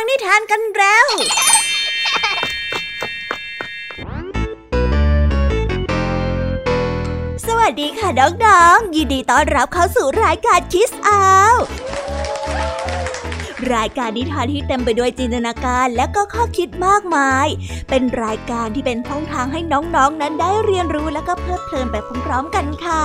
ฟังนิทานกันแล้ว สวัสดีค่ะน้องๆ ยินดีต้อนรับเข้าสู่รายการคิสอาว รายการนิทานที่เต็มไปด้วยจินตนาการและก็ข้อคิดมากมาย เป็นรายการที่เป็นช่องทางให้น้องๆนนั้นได้เรียนรู้และก็เพลิดเพลินไปพร้อมๆกันค่ะ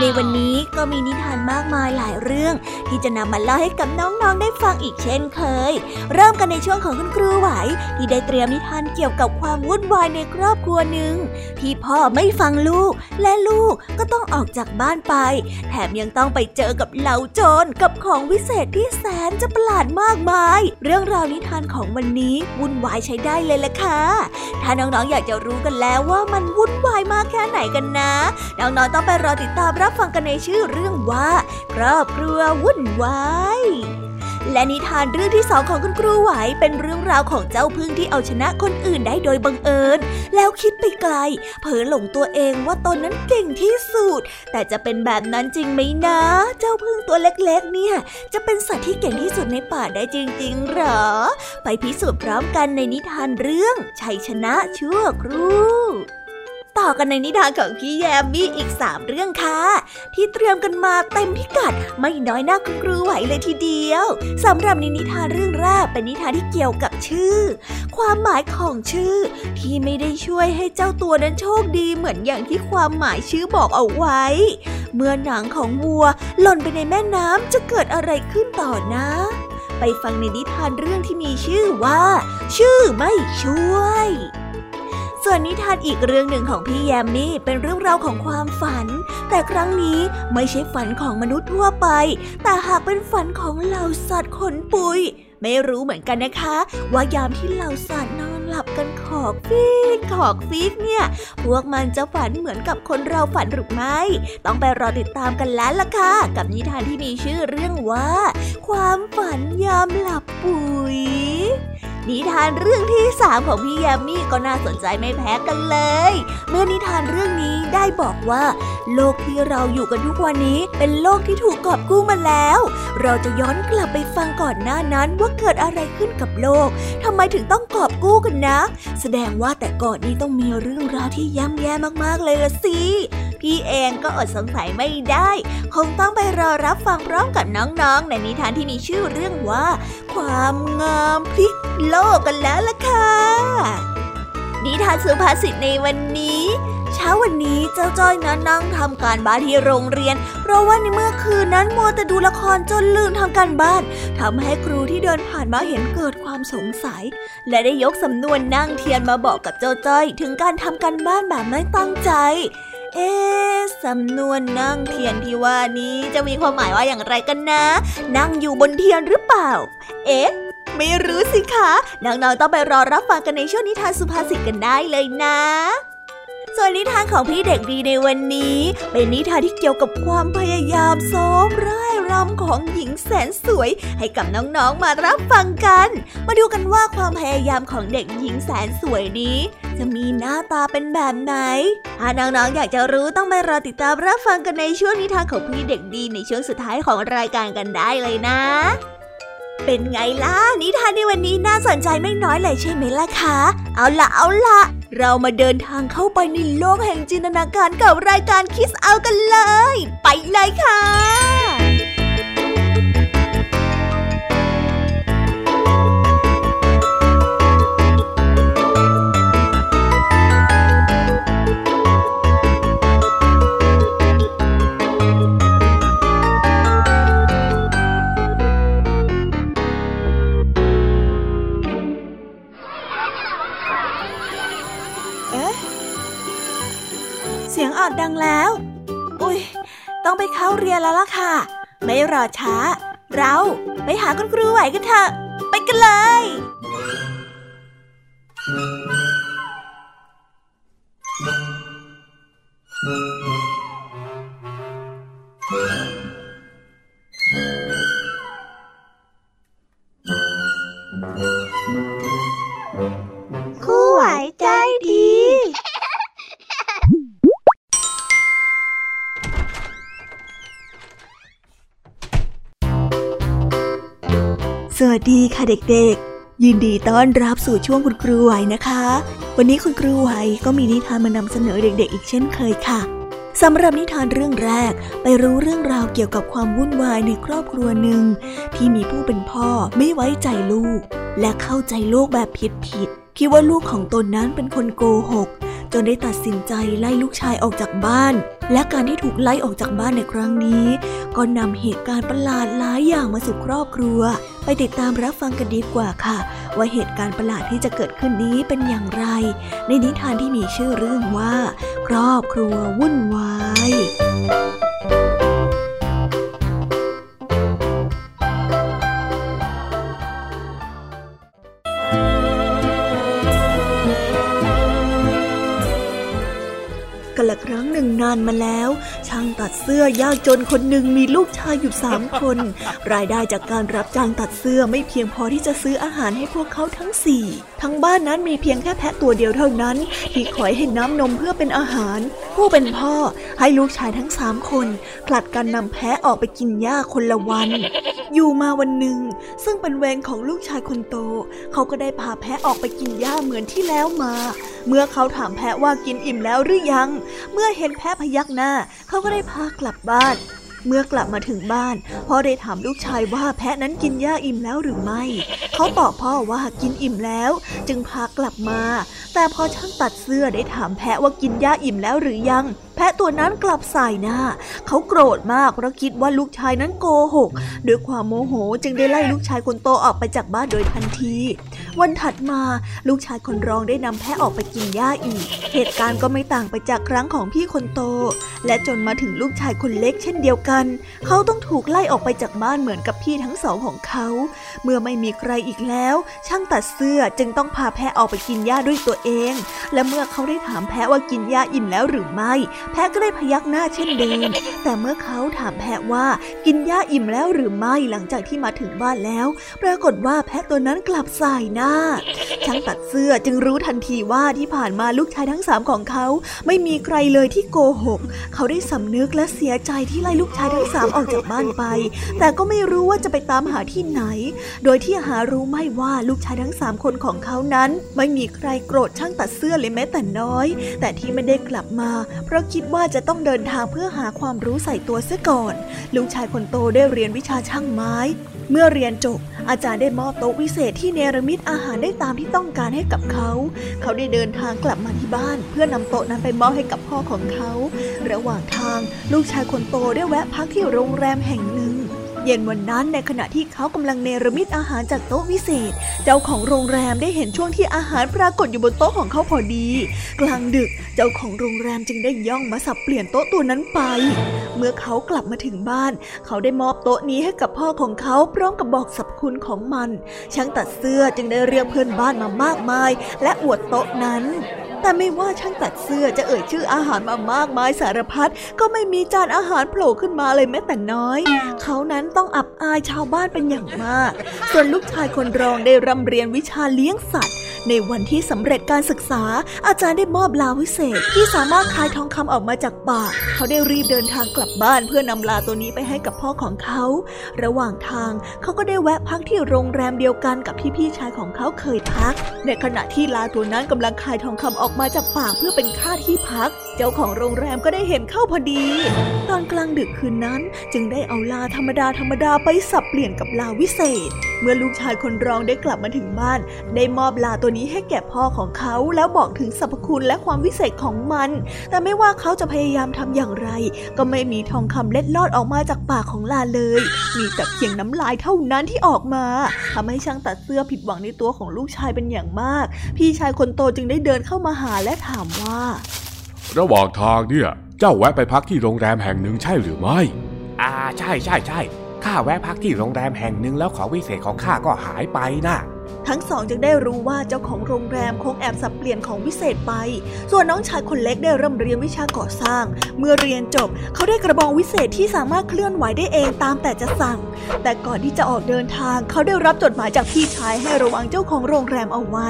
ในวันนี้ก็มีนิทานมากมายหลายเรื่อง ที่จะนำมาเล่าให้กับน้องๆได้ฟังอีกเช่นเคย เริ่มกันในช่วงของคุณครูไหว ที่ได้เตรียมนิทานเกี่ยวกับความวุ่นวายในครอบครัวหนึ่งที่พ่อไม่ฟังลูกและลูกก็ต้องออกจากบ้านไป แถมยังต้องไปเจอกับเหล่าโจรกับของวิเศษที่แสนจะประหลาดมากมาย เรื่องราวนิทานของวันนี้วุ่นวายใช้ได้เลยแหละค่ะ ถ้าน้องๆอยากจะรู้กันแล้วว่ามันวุ่นวายมากแค่ไหนกันนะ น้องๆต้องไปรอติดตามรับฟังกันในชื่อเรื่องว่า ครอบครัววุ่นวาย และนิทานเรื่องที่สองของคุณครูไหวเป็นเรื่องราวของเจ้าพึ่งที่เอาชนะคนอื่นได้โดยบังเอิญ แล้วคิดไปไกล เผลอหลงตัวเองว่าตนนั้นเก่งที่สุด แต่จะเป็นแบบนั้นจริงไหมนะ เจ้าพึ่งตัวเล็กๆ เนี่ย จะเป็นสัตว์ที่เก่งที่สุดในป่าได้จริงๆหรอ ไปพิสูจน์พร้อมกันในนิทานเรื่องชัยชนะชั่วครู่ ต่อกันในนิทานของพี่แยมมี่อีกสามเรื่องค่ะ ที่เตรียมกันมาเต็มพิกัดไม่น้อยหน้าคุณครูไหวเลยทีเดียวสำหรับในนิทานเรื่องแรกเป็นนิทานที่เกี่ยวกับชื่อ ความหมายของชื่อ ที่ไม่ได้ช่วยให้เจ้าตัวนั้นโชคดีเหมือนอย่างที่ความหมายชื่อบอกเอาไว้ เมื่อหนังของวัวหล่นไปในแม่น้ำจะเกิดอะไรขึ้นต่อนะ ไปฟังในนิทานเรื่องที่มีชื่อว่า ชื่อไม่ช่วย ส่วนนิทานอีกเรื่องหนึ่งของพี่แยมมี่เป็นเรื่องราวของความฝัน แต่ครั้งนี้ไม่ใช่ฝันของมนุษย์ทั่วไป แต่หากเป็นฝันของเหล่าสัตว์ขนปุย ไม่รู้เหมือนกันนะคะ ว่ายามที่เหล่าสัตว์นอนหลับกันขอกฟีกขอกฟีกเนี่ย พวกมันจะฝันเหมือนกับคนเราฝันหรือไม่ ต้องไปรอติดตามกันแล้วล่ะค่ะ กับนิทานที่มีชื่อเรื่องว่า ความฝันยามหลับปุ๋ย นิทานเรื่องที่สามของพี่ยามีก็น่าสนใจไม่แพ้กันเลย เมื่อนิทานเรื่องนี้ได้บอกว่า โลกที่เราอยู่กันทุกวันนี้เป็นโลกที่ถูกกอบกู้มาแล้ว เราจะย้อนกลับไปฟังก่อนหน้านั้นว่าเกิดอะไรขึ้นกับโลกทำไมถึงต้องกอบกู้กันนะ แสดงว่าแต่ก่อนนี้ต้องมีเรื่องราวที่ย่ำแย่มากๆเลยละสิพี่เองก็อดสงสัยไม่ได้ คงต้องไปรอรับฟังพร้อมกับน้องๆ ในนิทานที่มีชื่อเรื่องว่า ความงามพลิกโลกกันแล้วล่ะค่ะ นิทานสุภาษิตในวันนี้ เช้าวันนี้เจ้าจ้อยนั้นนั่งทำการบ้านที่โรงเรียน เพราะว่าในเมื่อคืนนั้นมัวแต่ดูละครจนลืมทำการบ้านทำให้ครูที่เดินผ่านมาเห็นเกิดความสงสัย และได้ยกสำนวนนั่งเทียนมาบอกกับเจ้าจ้อยถึงการทำการบ้านแบบไม่ตั้งใจเอ๊สำนวนนั่งเทียนที่ว่านี้จะมีความหมายว่าอย่างไรกันนะ นั่งอยู่บนเทียนหรือเปล่า เอ๊ะ ไม่รู้สิคะ น้องๆต้องไปรอรับฟังกันในช่วงนิทานสุภาษิตกันได้เลยนะ ส่วนนิทานของพี่เด็กดีในวันนี้ เป็นนิทานที่เกี่ยวกับความพยายามซ้อมร่ายรำของหญิงแสนสวย ให้กับน้องๆมารับฟังกัน มาดูกันว่าความพยายามของเด็กหญิงแสนสวยนี้ จะมีหน้าตาเป็นแบบไหน ถ้าน้องๆอยากจะรู้ต้องไปรอติดตามรับฟังกันในช่วงนิทานของพี่เด็กดีในช่วงสุดท้ายของรายการกันได้เลยนะ เป็นไงล่ะ นิทานในวันนี้น่าสนใจไม่น้อยเลยใช่ไหมล่ะคะ เอาล่ะเอาล่ะ เรามาเดินทางเข้าไปในโลกแห่งจินตนาการกับรายการคิสเอากันเลย ไปเลยค่ะ แล้ว อุ้ยต้องไปเข้าเรียนแล้วล่ะค่ะ ไม่รอช้า เราไปหาคุณครูไหวกันเถอะ ไปกันเลย ครูไหวั สวัสดีค่ะเด็กๆ ยินดีต้อนรับสู่ช่วงคุณครูไหวนะคะ วันนี้คุณครูไหวก็มีนิทานมานำเสนอเด็กๆ อีกเช่นเคยค่ะสำหรับนิทานเรื่องแรกไปรู้เรื่องราวเกี่ยวกับความวุ่นวายในครอบครัวหนึ่ง ที่มีผู้เป็นพ่อไม่ไว้ใจลูก และเข้าใจโลกแบบผิดๆคิดว่าลูกของตนนั้นเป็นคนโกหก จนได้ตัดสินใจไล่ลูกชายออกจากบ้าน และการที่ถูกไล่ออกจากบ้านในครั้งนี้ ก็นำเหตุการณ์ประหลาดหลายอย่างมาสู่ครอบครัว ไปติดตามรับฟังกันดีกว่าค่ะ ว่าเหตุการณ์ประหลาดที่จะเกิดขึ้นนี้เป็นอย่างไร ในนิทานที่มีชื่อเรื่องว่า ครอบครัววุ่นวายกันละครั้งหนึ่งนานมาแล้ว ช่างตัดเสื้อยากจนคนหนึ่งมีลูกชายอยู่สามคน รายได้จากการรับจ้างตัดเสื้อไม่เพียงพอที่จะซื้ออาหารให้พวกเขาทั้งสี่ทั้งบ้านนั้นมีเพียงแค่แพะตัวเดียวเท่านั้น ที่คอยให้น้ำนมเพื่อเป็นอาหาร ผู้เป็นพ่อให้ลูกชายทั้งสามคนผลัดกันนำแพะออกไปกินหญ้าคนละวัน อยู่มาวันหนึ่ง ซึ่งเป็นเวรของลูกชายคนโต เขาก็ได้พาแพะออกไปกินหญ้าเหมือนที่แล้วมา เมื่อเขาถามแพะว่ากินอิ่มแล้วหรือยัง เมื่อเห็นแพะพยักหน้า เขาก็ได้พากลับบ้าน เมื่อกลับมาถึงบ้านพ่อได้ถามลูกชายว่าแพะนั้นกินหญ้าอิ่มแล้วหรือไม่ เขาตอบพ่อว่ากินอิ่มแล้ว จึงพากลับมา แต่พอช่างตัดเสื้อได้ถามแพะว่ากินหญ้าอิ่มแล้วหรือยังแพะตัวนั้นกลับสายหน้า เขาโกรธมากเพราะคิดว่าลูกชายนั้นโกหก ด้วยความโมโหจึงได้ไล่ลูกชายคนโตออกไปจากบ้านโดยทันที วันถัดมาลูกชายคนรองได้นำแพะออกไปกินหญ้าอีก เหตุการณ์ก็ไม่ต่างไปจากครั้งของพี่คนโต และจนมาถึงลูกชายคนเล็กเช่นเดียวกัน เขาต้องถูกไล่ออกไปจากบ้านเหมือนกับพี่ทั้งสองของเขา เมื่อไม่มีใครอีกแล้ว ช่างตัดเสื้อจึงต้องพาแพะออกไปกินหญ้าด้วยตัวเอง และเมื่อเขาได้ถามแพะว่ากินหญ้าอิ่มแล้วหรือไม่แพะก็ได้พยักหน้าเช่นเดิม แต่เมื่อเขาถามแพะว่ากินหญ้าอิ่มแล้วหรือไม่หลังจากที่มาถึงบ้านแล้ว ปรากฏว่าแพะตัวนั้นกลับสายหน้า ช่างตัดเสื้อจึงรู้ทันทีว่าที่ผ่านมาลูกชายทั้งสามของเขา ไม่มีใครเลยที่โกหก เขาได้สำนึกและเสียใจที่ไล่ลูกชายทั้งสามออกจากบ้านไป แต่ก็ไม่รู้ว่าจะไปตามหาที่ไหน โดยที่หารู้ไม่ว่าลูกชายทั้งสามคนของเขานั้น ไม่มีใครโกรธช่างตัดเสื้อเลยแม้แต่น้อย แต่ที่ไม่ได้กลับมาเพราะคิดว่าจะต้องเดินทางเพื่อหาความรู้ใส่ตัวซะก่อนลูกชายคนโตได้เรียนวิชาช่างไม้ เมื่อเรียนจบ อาจารย์ได้มอบโต๊ะวิเศษที่เนรมิตอาหารได้ตามที่ต้องการให้กับเขา เขาได้เดินทางกลับมาที่บ้าน เพื่อนำโต๊ะนั้นไปมอบให้กับพ่อของเขา ระหว่างทางลูกชายคนโตได้แวะพักที่โรงแรมแห่งหนึ่ง เย็นวันนั้นในขณะที่เขากำลังเนรมิตอาหารจากโต๊ะวิเศษ เจ้าของโรงแรมได้เห็นช่วงที่อาหารปรากฏอยู่บนโต๊ะของเขาพอดี กลางดึกเจ้าของโรงแรมจึงได้ย่องมาสับเปลี่ยนโต๊ะตัวนั้นไป เมื่อเขากลับมาถึงบ้าน เขาได้มอบโต๊ะนี้ให้กับพ่อของเขาพร้อมกับบอกสรรพคุณของมัน ช่างตัดเสื้อจึงได้เรียกเพื่อนบ้านมามากมาย และอวดโต๊ะนั้นแต่ไม่ว่าช่างตัดเสื้อจะเอ่ยชื่ออาหารมามากมายสารพัดก็ไม่มีจานอาหารโผล่ขึ้นมาเลยแม้แต่น้อย เขานั้นต้องอับอายชาวบ้านเป็นอย่างมาก ส่วนลูกชายคนรองได้ร่ำเรียนวิชาเลี้ยงสัตว์ ในวันที่สำเร็จการศึกษา อาจารย์ได้มอบลาวิเศษ ที่สามารถคายทองคำออกมาจากปาก เขาได้รีบเดินทางกลับบ้านเพื่อนำลาตัวนี้ไปให้กับพ่อของเขา ระหว่างทางเขาก็ได้แวะพักที่โรงแรมเดียวกันกับที่พี่ชายของเขาเคยพัก ในขณะที่ลาตัวนั้นกำลังคายทองคำออกมาจากปากเพื่อเป็นค่าที่พัก เจ้าของโรงแรมก็ได้เห็นเข้าพอดี ตอนกลางดึกคืนนั้น จึงได้เอาลาธรรมดาธรรมดาไปสับเปลี่ยนกับลาวิเศษ เมื่อลูกชายคนรองได้กลับมาถึงบ้าน ได้มอบลาตัวนี้ให้แก่พ่อของเขาแล้วบอกถึงสรรพคุณและความวิเศษของมัน แต่ไม่ว่าเขาจะพยายามทำอย่างไร ก็ไม่มีทองคำเล็ดลอดออกมาจากปากของลาเลย มีแต่เพียงน้ำลายเท่านั้นที่ออกมาทำให้ช่างตัดเสื้อผิดหวังในตัวของลูกชายเป็นอย่างมาก พี่ชายคนโตจึงได้เดินเข้ามาหาและถามว่า ระหว่างทางเนี่ย เจ้าแวะไปพักที่โรงแรมแห่งหนึ่งใช่หรือไม่ อ่าใช่ใช่ใช่ข้าแวะพักที่โรงแรมแห่งหนึ่งแล้วของวิเศษของข้าก็หายไปนะ่ะ ทั้งสองจึงได้รู้ว่าเจ้าของโรงแรมคงแอบสับเปลี่ยนของวิเศษไป ส่วนน้องชายคนเล็กได้เริ่มเรียนวิชาก่อสร้าง เมื่อเรียนจบเขาได้กระบองวิเศษที่สามารถเคลื่อนไหวได้เองตามแต่จะสั่ง แต่ก่อนที่จะออกเดินทางเขาได้รับจดหมายจากพี่ชายให้ระวังเจ้าของโรงแรมเอาไว้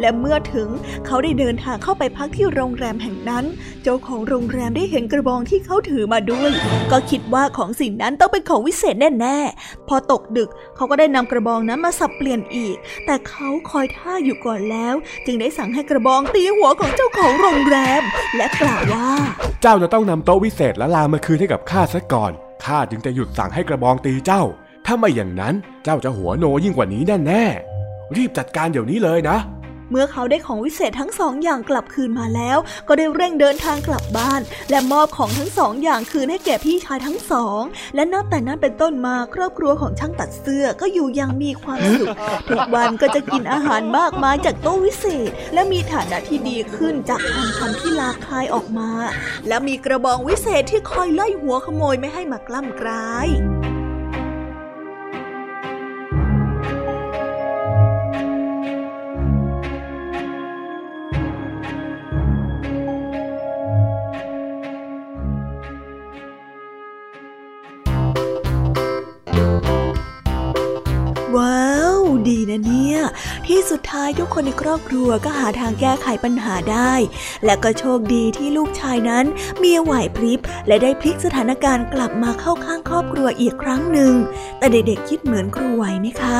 และเมื่อถึงเขาได้เดินทางเข้าไปพักที่โรงแรมแห่งนั้น เจ้าของโรงแรมได้เห็นกระบองที่เขาถือมาด้วย ก็คิดว่าของสิ่งนั้นต้องเป็นของวิเศษแน่ๆ พอตกดึกเขาก็ได้นำกระบองนั้นมาสับเปลี่ยนอีกแต่เขาคอยท่าอยู่ก่อนแล้ว จึงได้สั่งให้กระบองตีหัวของเจ้าของโรงแรม และกล่าวว่า เจ้าจะต้องนำโต๊ะวิเศษและลามาคืนให้กับข้าซะก่อนข้าจึงจะหยุดสั่งให้กระบองตีเจ้า ถ้าไม่อย่างนั้นเจ้าจะหัวโนยิ่งกว่านี้แน่ๆรีบจัดการเดี๋ยวนี้เลยนะ เมื่อเขาได้ของวิเศษทั้งสองอย่างกลับคืนมาแล้ว ก็ได้เร่งเดินทางกลับบ้าน และมอบของทั้งสองอย่างคืนให้แก่พี่ชายทั้งสอง และนับแต่นั้นเป็นต้นมาครอบครัวของช่างตัดเสื้อก็อยู่อย่างมีความสุขทุกวันก็จะกินอาหารมากมายจากโต๊ะวิเศษ และมีฐานะที่ดีขึ้นจากคำคำที่ลาคายออกมา และมีกระบองวิเศษที่คอยไล่หัวขโมยไม่ให้มากล้ำกลายายทุกคนในครอบครัวก็หาทางแก้ไขปัญหาได้ และก็โชคดีที่ลูกชายนั้นมีไหวพริบ และได้พลิกสถานการณ์กลับมาเข้าข้างครอบครัวอีกครั้งหนึ่ง แต่เด็กๆคิดเหมือนครูไหวไหมคะ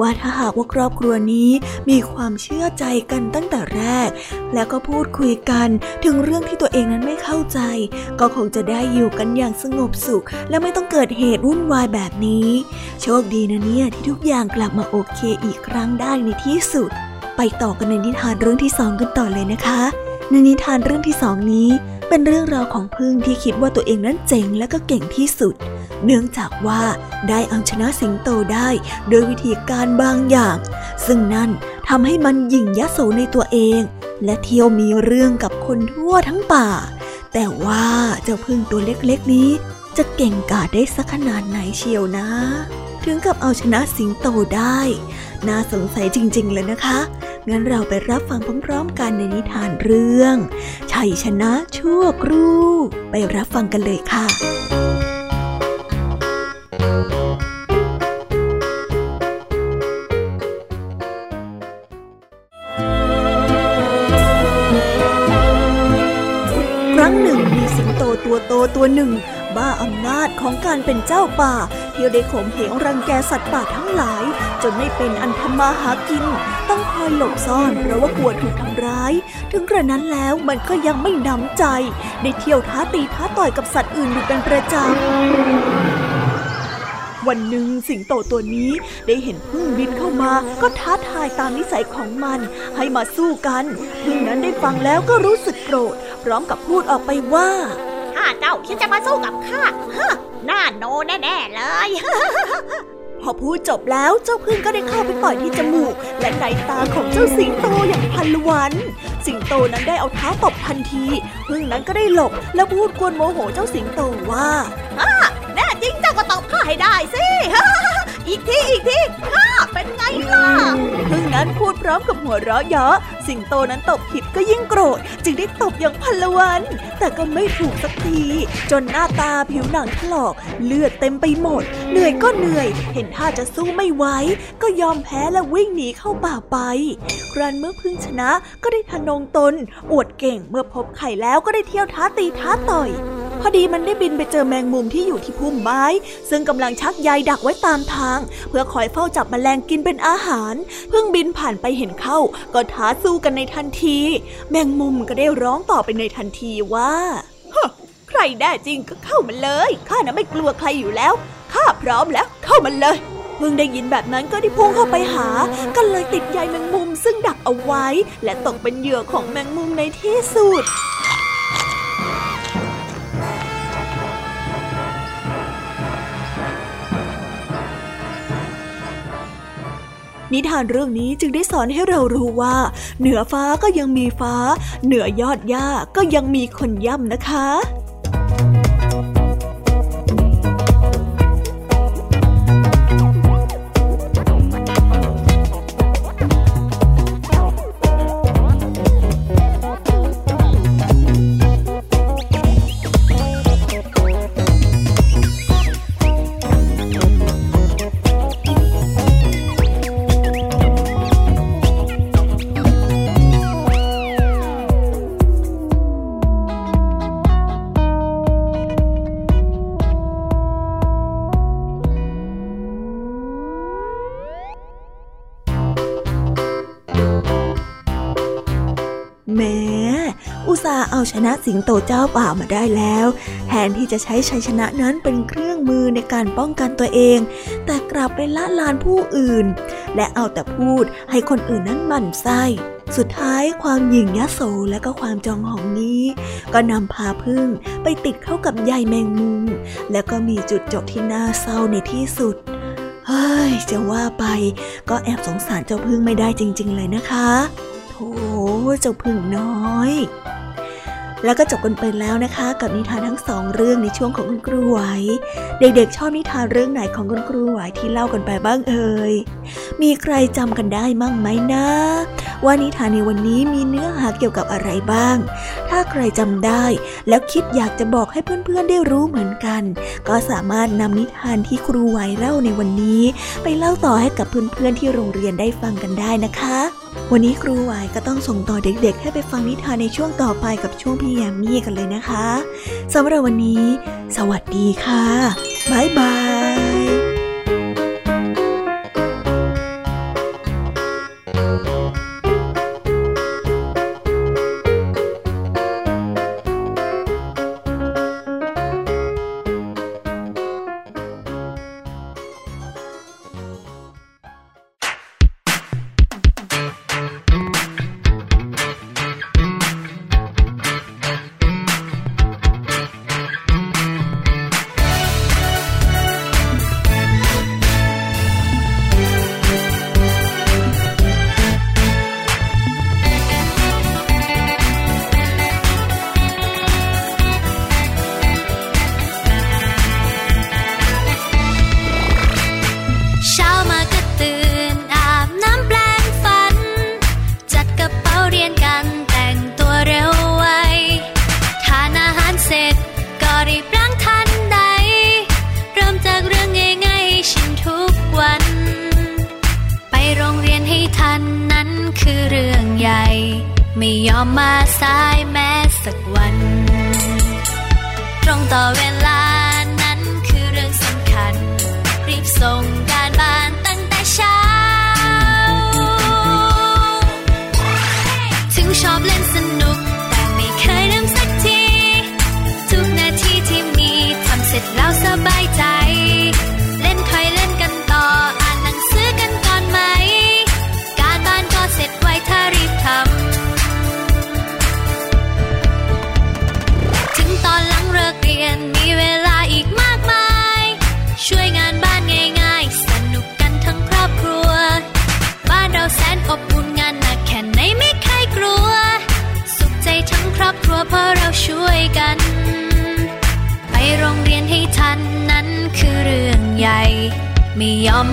ว่าถ้าหากว่าครอบครัวนี้มีความเชื่อใจกันตั้งแต่แรก แล้วก็พูดคุยกันถึงเรื่องที่ตัวเองนั้นไม่เข้าใจ ก็คงจะได้อยู่กันอย่างสงบสุข และไม่ต้องเกิดเหตุวุ่นวายแบบนี้ โชคดีนะเนี่ยที่ทุกอย่างกลับมาโอเคอีกครั้งได้ในที่สุด ไปต่อกันในนิทานเรื่องที่สองกันต่อเลยนะคะ ในนิทานเรื่องที่สองนี้ เป็นเรื่องราวของพึ่งที่คิดว่าตัวเองนั้นเจ๋งและก็เก่งที่สุด เนื่องจากว่าได้เอาชนะสิงโตได้โดยวิธีการบางอย่าง ซึ่งนั่นทำให้มันหยิ่งยโสในตัวเอง และเที่ยวมีเรื่องกับคนทั่วทั้งป่า แต่ว่าเจ้าพึ่งตัวเล็กๆนี้ จะเก่งกาจได้สักขนาดไหนเชียวนะ ถึงกับเอาชนะสิงโตได้ น่าสงสัยจริง ๆ เลยนะคะ งั้นเราไปรับฟังพร้อมๆ กันในนิทานเรื่องชัยชนะชั่วครู่ ไปรับฟังกันเลยค่ะครั้งหนึ่งมีสิงโตตัวโตตัวหนึ่ง บ้าอำนาจของการเป็นเจ้าป่าเที่ยวได้ข่มเหงรังแกสัตว์ป่าทั้งหลาย จนไม่เป็นอันทำมาหากิน ต้องคอยหลบซ่อนเพราะว่ากลัวถูกทำร้าย ถึงกระนั้นแล้วมันก็ยังไม่นำใจ ได้เที่ยวท้าตีท้าต่อยกับสัตว์อื่นอยู่เป็นประจำวันหนึ่งสิงโตตัวนี้ได้เห็นพึ่งบินเข้ามา ก็ท้าทายตามนิสัยของมัน ให้มาสู้กันพึ่งนั้นได้ฟังแล้วก็รู้สึกโกรธ พร้อมกับพูดออกไปว่า ถ้าเจ้าคิดจะมาสู้กับข้าฮะหน้าโนแน่ๆเลย พอพูดจบแล้วเจ้าพึ่งก็ได้เข้าไปต่อยที่จมูก และในตาของเจ้าสิงโตอย่างพันละวัน สิงโตนั้นได้เอาเท้าตบทันที พึ่งนั้นก็ได้หลบแล้วพูดกวนโมโหเจ้าสิงโตว่าแน่จริงเจ้าก็ตอบข้าให้ได้สิอีกทีอีกทีข้าเป็นไงล่ะ พึ่งนั้นพูดพ ร้อมกับหัวเราะเยาะสิงโตนั้นตบผิดก็ยิ่งโกรธ จึงได้ตบอย่างพันละวัน แต่ก็ไม่ถูกสักที จนหน้าตาผิวหนังถลอก เลือดเต็มไปหมด เหนื่อยก็เหนื่อย เห็นท่าจะสู้ไม่ไหวก็ยอมแพ้และวิ่งหนีเข้าป่าไป ครั้นเมื่อพึ่งชนะก็ได้ทะนงตน อวดเก่งเมื่อพบไข่แล้วก็ได้เที่ยวท้าตีท้าต่อยพอดีมันได้บินไปเจอแมงมุมที่อยู่ที่พุ่มไม้ ซึ่งกำลังชักใยดักไว้ตามทาง เพื่อคอยเฝ้าจับแมลงกินเป็นอาหาร เพิ่งบินผ่านไปเห็นเข้า ก็ท้าสู้กันในทันที แมงมุมก็ได้ร้องต่อไปในทันทีว่าฮใครแน่จริงก็เข้ามาเลย ข้าน่ะไม่กลัวใครอยู่แล้ว ข้าพร้อมแล้วเข้ามาเลยเพิ่งได้ยินแบบนั้นก็ได้พุ่งเข้าไปหาก็เลยติดใยแมงมุมซึ่งดักเอาไว้ และตกเป็นเหยื่อของแมงมุมในที่สุด นิทานเรื่องนี้จึงได้สอนให้เรารู้ว่า เหนือฟ้าก็ยังมีฟ้า เหนือยอดหญ้าก็ยังมีคนย่ำนะคะ นะสิงโตเจ้าป่ามาได้แล้ว แทนที่จะใช้ชัยชนะนั้นเป็นเครื่องมือในการป้องกันตัวเอง แต่กลับไปละลานผู้อื่น และเอาแต่พูดให้คนอื่นนั้นหมั่นไส้สุดท้ายความหยิ่งยโสและก็ความจองหองนี้ ก็นำพาพึ่งไปติดเข้ากับใยแมงมุม แล้วก็มีจุดจบที่น่าเศร้าในที่สุด เฮ้ย จะว่าไปก็แอบสงสารเจ้าพึ่งไม่ได้จริง ๆ เลยนะคะโธ่เจ้าพึ่งน้อย แล้วก็จบกันไปแล้วนะคะ กับนิทานทั้งสองเรื่องในช่วงของคุณครูไหว เด็กๆ ชอบนิทานเรื่องไหนของคุณครูไหวที่เล่ากันไปบ้างเอ่ย มีใครจำกันได้มั่งไหมนะ ว่านิทานในวันนี้มีเนื้อหาเกี่ยวกับอะไรบ้าง ถ้าใครจำได้ แล้วคิดอยากจะบอกให้เพื่อนๆได้รู้เหมือนกัน ก็สามารถนำนิทานที่ครูไหวเล่าในวันนี้ ไปเล่าต่อให้กับเพื่อนๆที่โรงเรียนได้ฟังกันได้นะคะ วันนี้ครูไหวก็ต้องส่งต่อเด็กๆ ให้ไปฟังนิทานในช่วงต่อไปกับช่วงพี่แยมมี่กันเลยนะคะสำหรับวันนี้ สวัสดีค่ะ บ๊ายบาย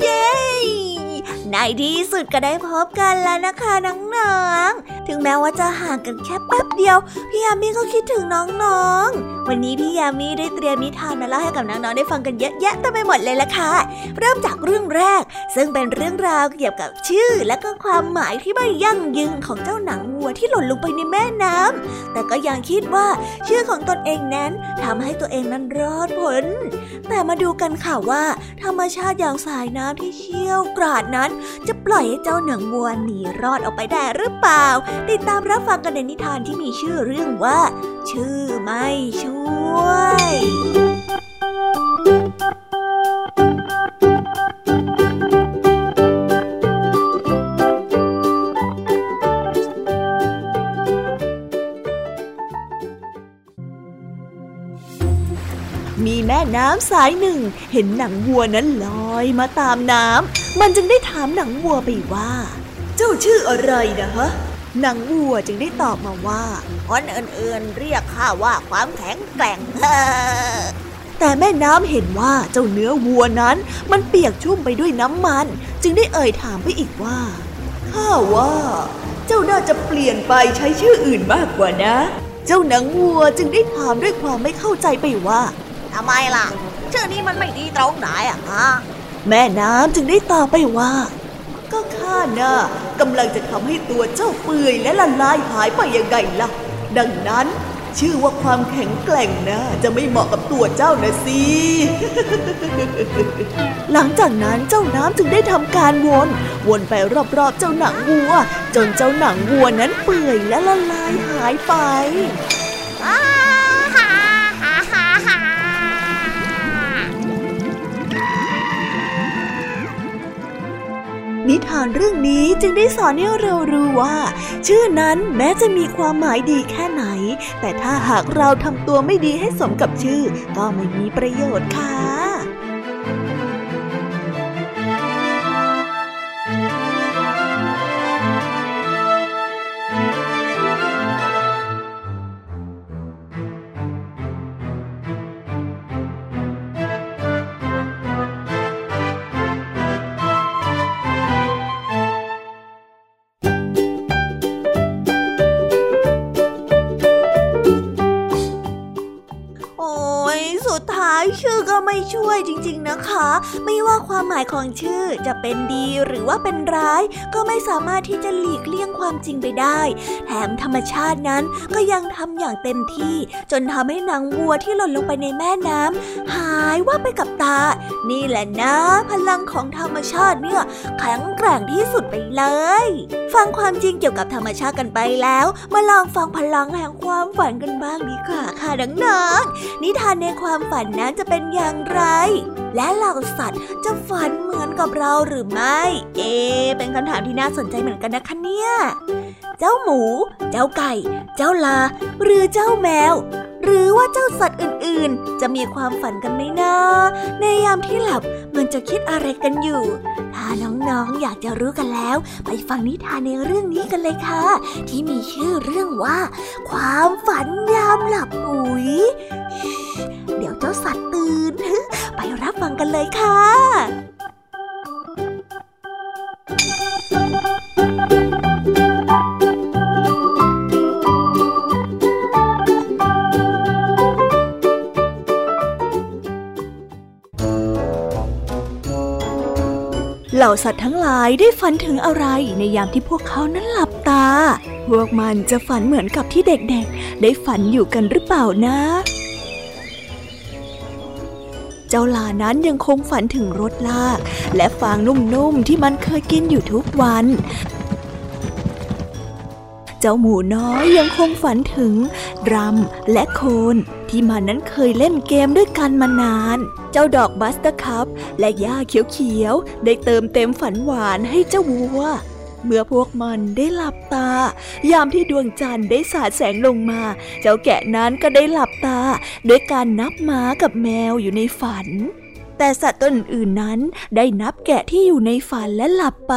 เย้ในที่สุดก็ได้พบกันแล้วนะคะน้องๆ ถึงแม้ว่าจะห่างกันแค่แป๊บเดียว พี่ยามีก็คิดถึงน้องๆวันนี้พี่ยามีได้เตรียมนิทานมาเล่าให้กับน้องๆได้ฟังกันเยอะแยะเต็มไปหมดเลยละค่ะ เริ่มจากเรื่องแรก ซึ่งเป็นเรื่องราวเกี่ยวกับชื่อและก็ความหมายที่ไม่ยั่งยืนของเจ้าหนังวัวที่หล่นลงไปในแม่น้ำแต่ก็ยังคิดว่าชื่อของตนเองนั้นทำให้ตัวเองนั้นรอดพ้นแต่มาดูกันค่ะว่า ธรรมชาติอย่างสายน้ำที่เชี่ยวกราดนั้น จะปล่อยให้เจ้าหนังวัวหนีรอดออกไปได้หรือเปล่า ติดตามรับฟังกันในนิทานที่มีชื่อเรื่องว่า ชื่อไม่ชื่อ วยมีแม่น้ำสายหนึ่ง เห็นหนังวัวนั้นลอยมาตามน้ำมันจึงได้ถามหนังวัวไปว่า เจ้าชื่ออะไรนะฮะ หนังวัวจึงได้ตอบมาว่าคนอื่นๆเรียกข้าว่าความแข็งแกร่ง แต่แม่น้ำเห็นว่าเจ้าเนื้อวัวนั้นมันเปียกชุ่มไปด้วยน้ำมัน จึงได้เอ่ยถามไปอีกว่าข้าว่า เจ้าน่าจะเปลี่ยนไปใช้ชื่ออื่นมากกว่านะ เจ้าหนังวัวจึงได้ถามด้วยความไม่เข้าใจไปว่าทำไมล่ะชื่อนี้มันไม่ดีตรงไหนอะฮะแม่น้ำจึงได้ตอบไปว่า ก็ข้าน่ะกำลังจะทำให้ตัวเจ้าเปื่อยและละลายหายไปยังไงล่ะ ดังนั้นชื่อว่าความแข็งแกร่งนะจะไม่เหมาะกับตัวเจ้านะสิ หลังจากนั้นเจ้าน้ำจึงได้ทำการวน วนไปรอบๆเจ้าหนังวัว จนเจ้าหนังวัวนั้นเปื่อยและละลายหายไป นิทานเรื่องนี้จึงได้สอนให้เรารู้ว่า ชื่อนั้นแม้จะมีความหมายดีแค่ไหน แต่ถ้าหากเราทำตัวไม่ดีให้สมกับชื่อ ก็ไม่มีประโยชน์ค่ะ ช่วยจริงๆ นะคะ ไม่ว่าความหมายของชื่อจะเป็นดีหรือว่าเป็นร้าย ก็ไม่สามารถที่จะหลีกเลี่ยงความจริงไปได้ แถมธรรมชาตินั้นก็ยังทำอย่างเต็มที่ จนทำให้หนังวัวที่หล่นลงไปในแม่น้ำหายว่าไปกับตา นี่แหละนะ พลังของธรรมชาติเนี่ยแข็งแกร่งที่สุดไปเลย ฟังความจริงเกี่ยวกับธรรมชาติกันไปแล้ว มาลองฟังพลังแห่งความฝันกันบ้างดีกว่าค่ะน้องๆนิทานในความฝันนั้นจะเป็นอย่างไร และเหล่าสัตว์จะฝันเหมือนกับเราหรือไม่ เอ เป็นคำถามที่น่าสนใจเหมือนกันนะคะเนี่ย เจ้าหมู เจ้าไก่ เจ้าลา หรือเจ้าแมว หรือว่าเจ้าสัตว์อื่นๆ จะมีความฝันกันไหมนะ ในยามที่หลับมันจะคิดอะไรกันอยู่ ถ้า น้องๆอยากจะรู้กันแล้ว ไปฟังนิทานในเรื่องนี้กันเลยค่ะ ที่มีชื่อเรื่องว่า ความฝันยามหลับปุ๋ย เดี๋ยวเจ้าสัตว์ตื่น ไปรับฟังกันเลยค่ะ ล่าสัตว์ทั้งหลายได้ฝันถึงอะไรในยามที่พวกเขานั้นหลับตา พวกมันจะฝันเหมือนกับที่เด็กๆ ได้ฝันอยู่กันหรือเปล่านะ เจ้าลานั้นยังคงฝันถึงรถลาก และฟางนุ่มๆที่มันเคยกินอยู่ทุกวัน เจ้าหมูน้อยยังคงฝันถึงรัมและโคนที่มันนั้นเคยเล่นเกมด้วยกันมานาน เจ้าดอกบัตเตอร์คัพและหญ้าเขียวๆ ได้เติมเต็มฝันหวานให้เจ้าวัว เมื่อพวกมันได้หลับตา ยามที่ดวงจันทร์ได้สาดแสงลงมา เจ้าแกะนั้นก็ได้หลับตา ด้วยการนับม้ากับแมวอยู่ในฝัน แต่สัตว์ตนอื่นนั้นได้นับแกะที่อยู่ในฝันและหลับไป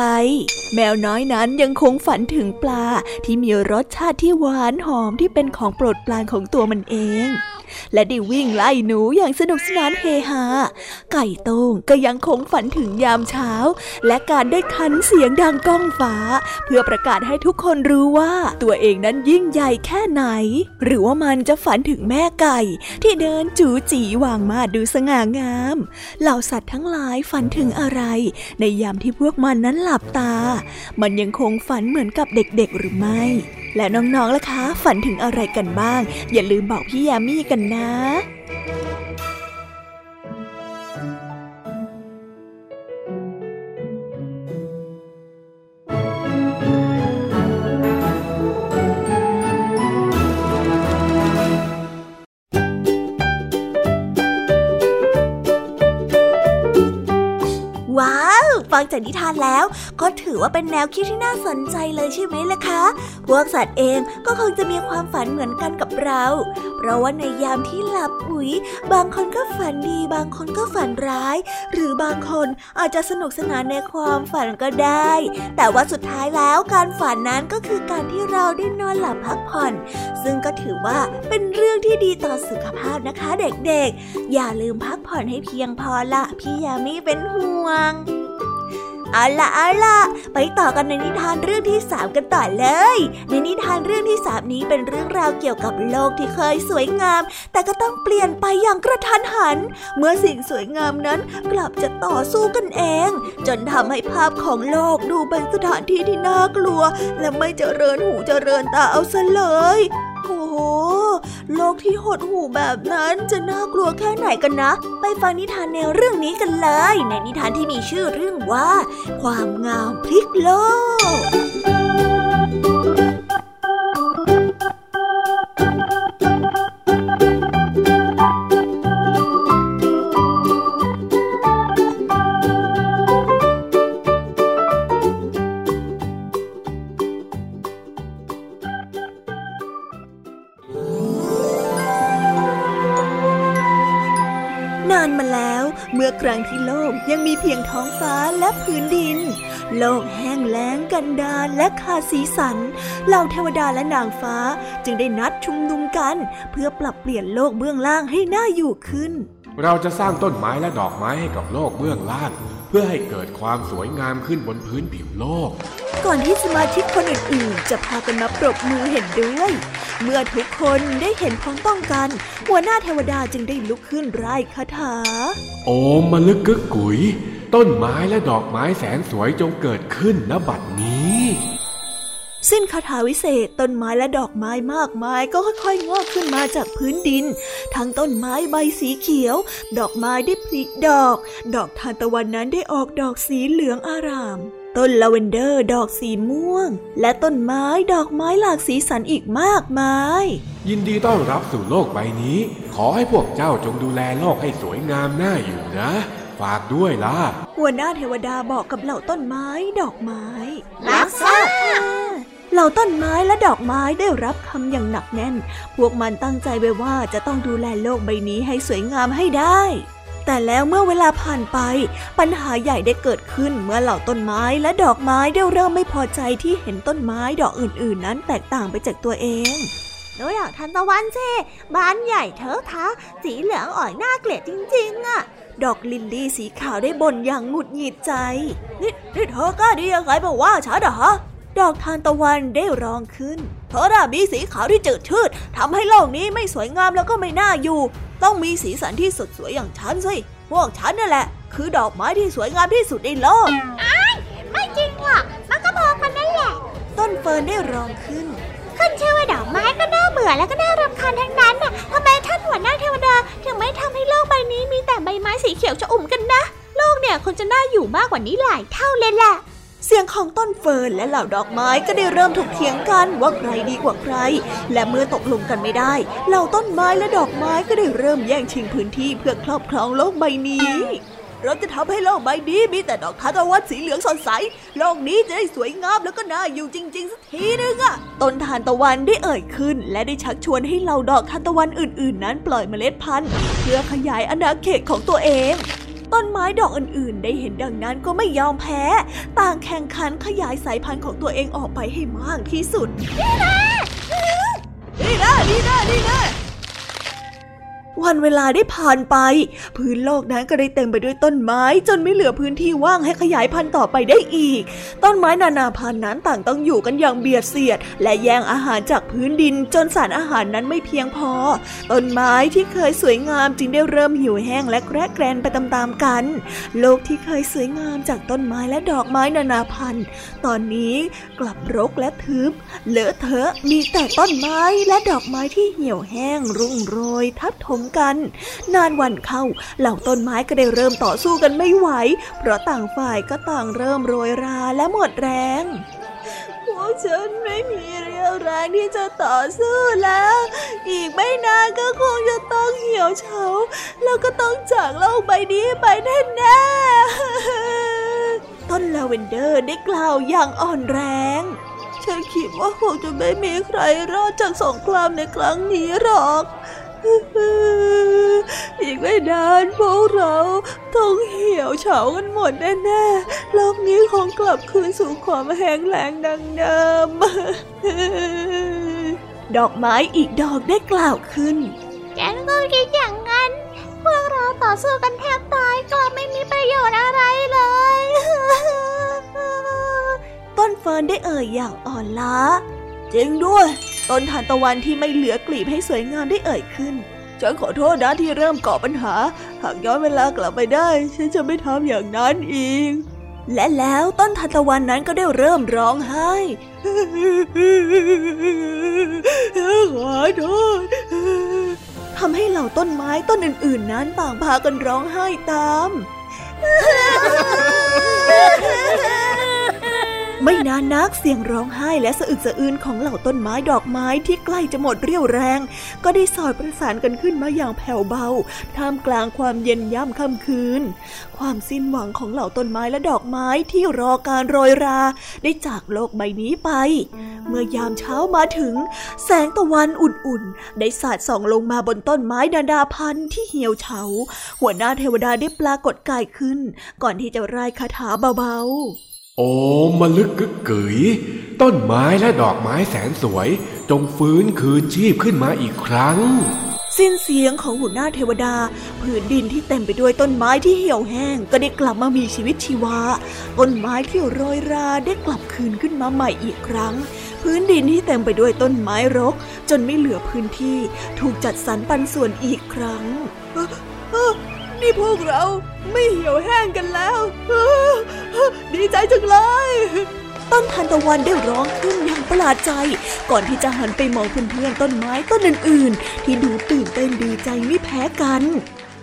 แมวน้อยนั้นยังคงฝันถึงปลาที่มีรสชาติที่หวานหอมที่เป็นของโปรดปรานของตัวมันเองง และได้วิ่งไล่หนูอย่างสนุกสนานเฮฮา ไก่โต้งก็ยังคงฝันถึงยามเช้า และการได้คันเสียงดังก้องฟ้า เพื่อประกาศให้ทุกคนรู้ว่าตัวเองนั้นยิ่งใหญ่แค่ไหน หรือว่ามันจะฝันถึงแม่ไก่ ที่เดินจูจีวางมาดูสง่างาม เหล่าสัตว์ทั้งหลายฝันถึงอะไร ในยามที่พวกมันนั้นหลับตา มันยังคงฝันเหมือนกับเด็กๆหรือไม่ และน้องๆล่ะคะ ฝันถึงอะไรกันบ้าง อย่าลืมบอกพี่ยามีกันนะ ฟังจากนิทานแล้ว ก็ถือว่าเป็นแนวคิดที่น่าสนใจเลยใช่ไหมล่ะคะ พวกสัตว์เองก็คงจะมีความฝันเหมือนกันกับเรา เพราะว่าในยามที่หลับปุ๋ย บางคนก็ฝันดี บางคนก็ฝันร้าย หรือบางคนอาจจะสนุกสนานในความฝันก็ได้ แต่ว่าสุดท้ายแล้วการฝันนั้นก็คือการที่เราได้นอนหลับพักผ่อน ซึ่งก็ถือว่าเป็นเรื่องที่ดีต่อสุขภาพนะคะเด็กๆ อย่าลืมพักผ่อนให้เพียงพอละพี่ยามีเป็นห่วง เอาละเอาละไปต่อกันในนิทานเรื่องที่สามกันต่อเลย ในนิทานเรื่องที่สามนี้เป็นเรื่องราวเกี่ยวกับโลกที่เคยสวยงาม แต่ก็ต้องเปลี่ยนไปอย่างกระทันหัน เมื่อสิ่งสวยงามนั้นกลับจะต่อสู้กันเอง จนทำให้ภาพของโลกดูเป็นสถานที่ที่น่ากลัว และไม่เจริญหูเจริญตาเอาซะเลย โอ้โห โลกที่หดหูแบบนั้นจะน่ากลัวแค่ไหนกันนะ ไปฟังนิทานแนวเรื่องนี้กันเลย ในนิทานที่มีชื่อเรื่องว่า ความงามพลิกโลก และพื้นดิน โลกแห้งแล้งกันดารและขาดสีสัน เหล่าเทวดาและนางฟ้าจึงได้นัดชุมนุมกัน เพื่อปรับเปลี่ยนโลกเบื้องล่างให้น่าอยู่ขึ้น เราจะสร้างต้นไม้และดอกไม้ให้กับโลกเบื้องล่าง เพื่อให้เกิดความสวยงามขึ้นบนพื้นผิวโลก ก่อนที่สมาชิกคนอื่นๆ จะพากันมาปรบมือเห็นด้วย เมื่อทุกคนได้เห็นพ้องต้องกัน หัวหน้าเทวดาจึงได้ลุกขึ้นไร้คาถา โอมมลึกกึกกุย ต้นไม้และดอกไม้แสนสวยจงเกิดขึ้นณบัดนี้ สิ้นคาถาวิเศษต้นไม้และดอกไม้มากมายก็ค่อยๆงอกขึ้นมาจากพื้นดิน ทั้งต้นไม้ใบสีเขียว ดอกไม้ได้ผลิดอก ดอกทานตะวันนั้นได้ออกดอกสีเหลืองอารามต้นลาเวนเดอร์ดอกสีม่วง และต้นไม้ดอกไม้หลากสีสันอีกมากมาย ยินดีต้อนรับสู่โลกใบนี้ ขอให้พวกเจ้าจงดูแลโลกให้สวยงามน่าอยู่นะ ฝากด้วยล่ะ หัวหน้าเทวดาบอกกับเหล่าต้นไม้ดอกไม้รับทราบเหล่าต้นไม้และดอกไม้ได้รับคำอย่างหนักแน่น พวกมันตั้งใจไว้ว่าจะต้องดูแลโลกใบนี้ให้สวยงามให้ได้ แต่แล้วเมื่อเวลาผ่านไป ปัญหาใหญ่ได้เกิดขึ้นเมื่อเหล่าต้นไม้และดอกไม้ได้เริ่มไม่พอใจที่เห็นต้นไม้ดอกอื่น ๆ นั้นแตกต่างไปจากตัวเองดูดอกทานตะวันเช่บานใหญ่เถอะทะสีเหลืองอ่อยน่าเกลียดจริงๆอะ ดอกลิลลี่สีขาวได้บ่นอย่างหงุดหงิดใจ นี่นี่เธอก็ดียังไงบอกว่าฉันเหรอดอกทานตะวันได้ร้องขึ้นเธอน่ะมีสีขาวที่จืดชืดทำให้โลกนี้ไม่สวยงามแล้วก็ไม่น่าอยู่ ต้องมีสีสันที่สดสวยอย่างฉันสิ พวกฉันนั่นแหละ คือดอกไม้ที่สวยงามที่สุดในโลกไม่จริงหรอกมันก็พอกันนั่นแหละ ต้นเฟิร์นได้ร้องขึ้น ขึ้นชื่อว่าดอกไม้ก็น่า เบื่อแล้วก็น่ารำคาญทั้งนั้นน่ะทำไมท่านหัวหน้าเทวดาถึงไม่ทำให้โลกใบนี้มีแต่ใบไม้สีเขียวชอุ่มกันนะ โลกเนี่ยคงจะน่าอยู่มากกว่านี้หลายเท่าเลยแหละเสียงของต้นเฟิร์นและเหล่าดอกไม้ก็ได้เริ่มถกเถียงกันว่าใครดีกว่าใคร และเมื่อตกลงกันไม่ได้ เหล่าต้นไม้และดอกไม้ก็ได้เริ่มแย่งชิงพื้นที่เพื่อครอบครองโลกใบนี้ เราจะทำให้โลกใบนี้มีแต่ดอกทานตะวันสีเหลืองสดใส โลกนี้จะได้สวยงามแล้วก็น่าอยู่จริง ๆ สักทีนึงอะต้นทานตะวันได้เอ่ยขึ้น และได้ชักชวนให้เหล่าดอกทานตะวันอื่น ๆ นั้นปล่อยเมล็ดพันธุ์เพื่อขยายอาณาเขตของตัวเองต้นไม้ดอกอื่นๆ ได้เห็นดังนั้นก็ไม่ยอมแพ้ ต่างแข่งขันขยายสายพันธุ์ของตัวเองออกไปให้มากที่สุด นี่นะนี่นะนี่นะนี่นะ วันเวลาได้ผ่านไป พื้นโลกนั้นก็ได้เต็มไปด้วยต้นไม้ จนไม่เหลือพื้นที่ว่างให้ขยายพันธุ์ต่อไปได้อีก ต้นไม้นานาพันธุ์นั้นต่างต้องอยู่กันอย่างเบียดเสียด และแย่งอาหารจากพื้นดิน จนสารอาหารนั้นไม่เพียงพอ ต้นไม้ที่เคยสวยงามจึงได้เริ่มหิวแห้งและแกรกแกรนไปตามๆกัน โลกที่เคยสวยงามจากต้นไม้และดอกไม้นานาพันธุ์ ตอนนี้กลับรกและทึบเลอะเทอะมีแต่ต้นไม้และดอกไม้ที่เหี่ยวแห้งรุ่งโรยทับถมกัน นานวันเข้าเหล่าต้นไม้ก็ได้เริ่มต่อสู้กันไม่ไหว เพราะต่างฝ่ายก็ต่างเริ่มโรยราและหมดแรงพวกฉันไม่มีเรี่ยวแรงที่จะต่อสู้แล้ว อีกไม่นานก็คงจะต้องเหี่ยวเฉาแล้วก็ต้องจากโลกใบนี้ไปแน่ๆต้นลาเวนเดอร์ได้กล่าวอย่างอ่อนแรง ฉันคิดว่าคงจะไม่มีใครรอดจากสงครามในครั้งนี้หรอก อีกไม่นานพวกเราต้องเหี่ยวเฉากันหมดแน่ๆโลกนี้คงกลับคืนสู่ความแห้งแล้งดังเดิม ดอกไม้อีกดอกได้กล่าวขึ้นฉันก็คิดอย่างนั้น พวกเราต่อสู้กันแทบตายกลับไม่มีประโยชน์อะไรเลย ต้นเฟิร์นได้เอ่ยอย่างอ่อนล้า จริงด้วย ต้นทานตะวันที่ไม่เหลือกลีบให้สวยงามได้เอ่ยขึ้น ฉันขอโทษนะที่เริ่มก่อปัญหา หากย้อนเวลากลับไปได้ ฉันจะไม่ทำอย่างนั้นอีก และแล้วต้นทานตะวันนั้นก็ได้เริ่มร้องไห้ขอโทษทำให้เหล่าต้นไม้ต้นอื่น ๆ นั้นต่างพากันร้องไห้ตาม ไม่นานนักเสียงร้องไห้และสะอึกสะอื้นของเหล่าต้นไม้ดอกไม้ที่ใกล้จะหมดเรี่ยวแรง ก็ได้สอดประสานกันขึ้นมาอย่างแผ่วเบา ท่ามกลางความเย็นย่ำค่ำคืน ความสิ้นหวังของเหล่าต้นไม้และดอกไม้ที่รอการโรยรา ได้จากโลกใบนี้ไป เมื่อยามเช้ามาถึง แสงตะวันอุ่นๆ ได้สาดส่องลงมาบนต้นไม้นานาพันธุ์ที่เหี่ยวเฉา หัวหน้าเทวดาได้ปรากฏกายขึ้น ก่อนที่จะร่ายคาถาเบาๆ โอ้มลึกกึกกึ๋ยต้นไม้และดอกไม้แสนสวย จงฟื้นคืนชีพขึ้นมาอีกครั้ง สิ้นเสียงของหัวหน้าเทวดา ผืนดินที่เต็มไปด้วยต้นไม้ที่เหี่ยวแห้ง ก็ได้กลับมามีชีวิตชีวา ต้นไม้ที่โรยราได้กลับคืนขึ้นมาใหม่อีกครั้ง พื้นดินที่เต็มไปด้วยต้นไม้รก จนไม่เหลือพื้นที่ ถูกจัดสรรปันส่วนอีกครั้ง นี่พวกเราไม่เหี่ยวแห้งกันแล้ว ดีใจจังเลย ต้นทานตะวันได้ร้องขึ้นอย่างประหลาดใจ ก่อนที่จะหันไปมองเพื่อนๆต้นไม้ต้นอื่นๆ ที่ดูตื่นเต้นดีใจไม่แพ้กัน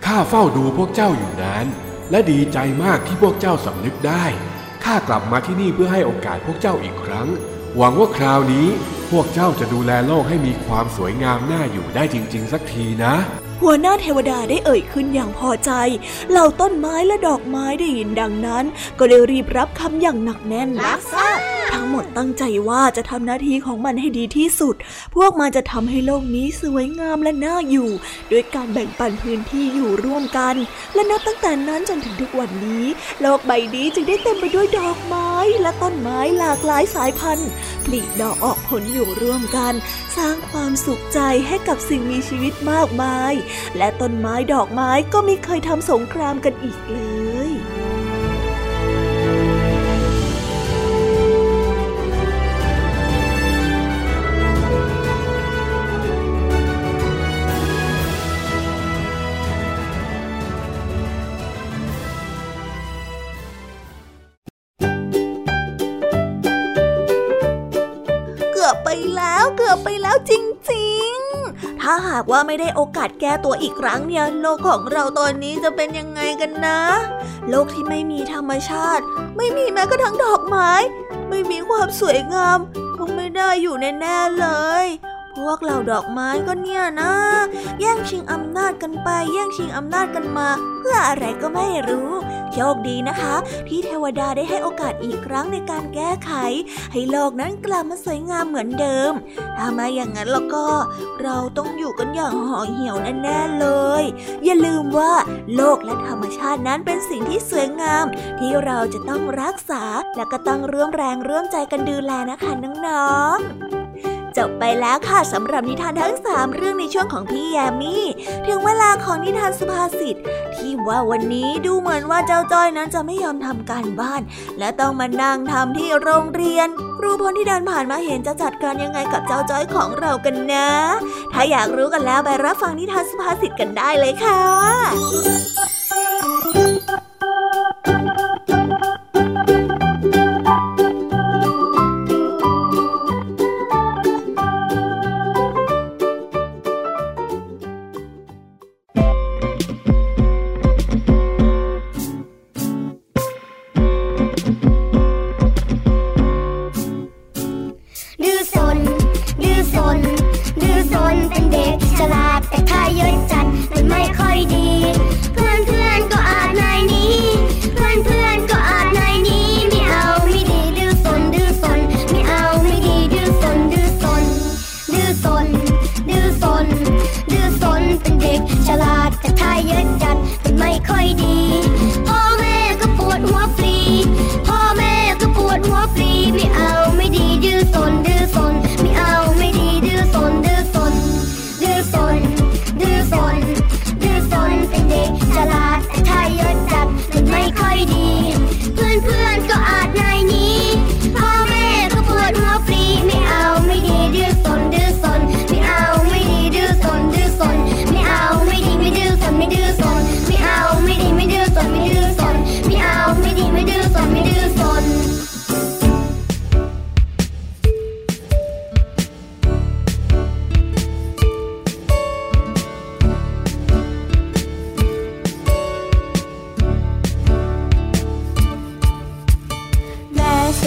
ข้าเฝ้าดูพวกเจ้าอยู่นานและดีใจมากที่พวกเจ้าสำนึกได้ ข้ากลับมาที่นี่เพื่อให้โอกาสพวกเจ้าอีกครั้ง หวังว่าคราวนี้ พวกเจ้าจะดูแลโลกให้มีความสวยงามน่าอยู่ได้จริง ๆ สักทีนะ หัวหน้าเทวดาได้เอ่ยขึ้นอย่างพอใจ เหล่าต้นไม้และดอกไม้ได้ยินดังนั้น ก็เลยรีบรับคำอย่างหนักแน่นรักษา ทั้งหมดตั้งใจว่าจะทำหน้าที่ของมันให้ดีที่สุด พวกมันจะทำให้โลกนี้สวยงามและน่าอยู่โดยการแบ่งปันพื้นที่อยู่ร่วมกัน และนับตั้งแต่นั้นจนถึงทุกวันนี้ โลกใบนี้จึงได้เต็มไปด้วยดอกไม้และต้นไม้หลากหลายสายพันธุ์ผลิดอกออกผลอยู่ร่วมกัน สร้างความสุขใจให้กับสิ่งมีชีวิตมากมาย และต้นไม้ดอกไม้ก็ไม่เคยทำสงครามกันอีกเลยาหากว่าไม่ได้โอกาสแก้ตัวอีกครั้งเนี่ยโลกของเราตอนนี้จะเป็นยังไงกันนะ โลกที่ไม่มีธรรมชาติ ไม่มีแม้กระทั่งดอกไม้ ไม่มีความสวยงามคงไม่ได้อยู่แน่ๆเลย พวกเหล่าดอกไม้ก็เนี่ยนะ แย่งชิงอำนาจกันไป แย่งชิงอำนาจกันมา เพื่ออะไรก็ไม่รู้ โชคดีนะคะ ที่เทวดาได้ให้โอกาสอีกครั้งในการแก้ไข ให้โลกนั้นกลับมาสวยงามเหมือนเดิม ถ้าม่อย่างนั้นแล้วก็ เราต้องอยู่กันอย่างห่อเหี่ยวแน่ๆเลย อย่าลืมว่าโลกและธรรมชาตินั้นเป็นสิ่งที่สวยงาม ที่เราจะต้องรักษาและก็ต้องร่วมแรงร่วมใจกันดูแลนะคะน้องๆ จบไปแล้วค่ะสำหรับนิทานทั้งสามเรื่องในช่วงของพี่แยมี่ ถึงเวลาของนิทานสุภาษิตที่ว่าวันนี้ดูเหมือนว่าเจ้าจ้อยนั้นจะไม่ยอมทำการบ้าน และต้องมานั่งทำที่โรงเรียน ครูพลที่เดินผ่านมาเห็นจะจัดการยังไงกับเจ้าจ้อยของเรากันนะ ถ้าอยากรู้กันแล้วไปรับฟังนิทานสุภาษิตกันได้เลยค่ะ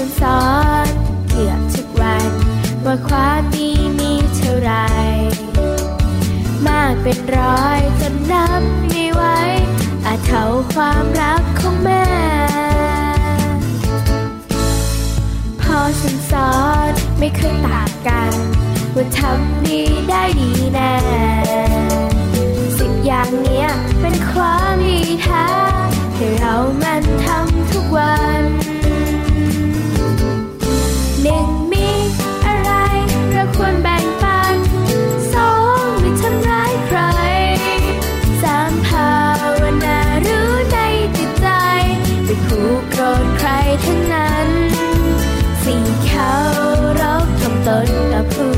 ฉันสอนเกือบทุกวัน ว่าความดีมีเท่าไร มากเป็นร้อยจนนับไม่ไหวอาจเท่าความรักของแม่ พอฉันสอนไม่เคยต่างกัน ว่าทำดีได้ดีแน่สิบอย่างเนี้ยเป็นความดีแท้ให้เรามันทำทุกวัน up. Ooh.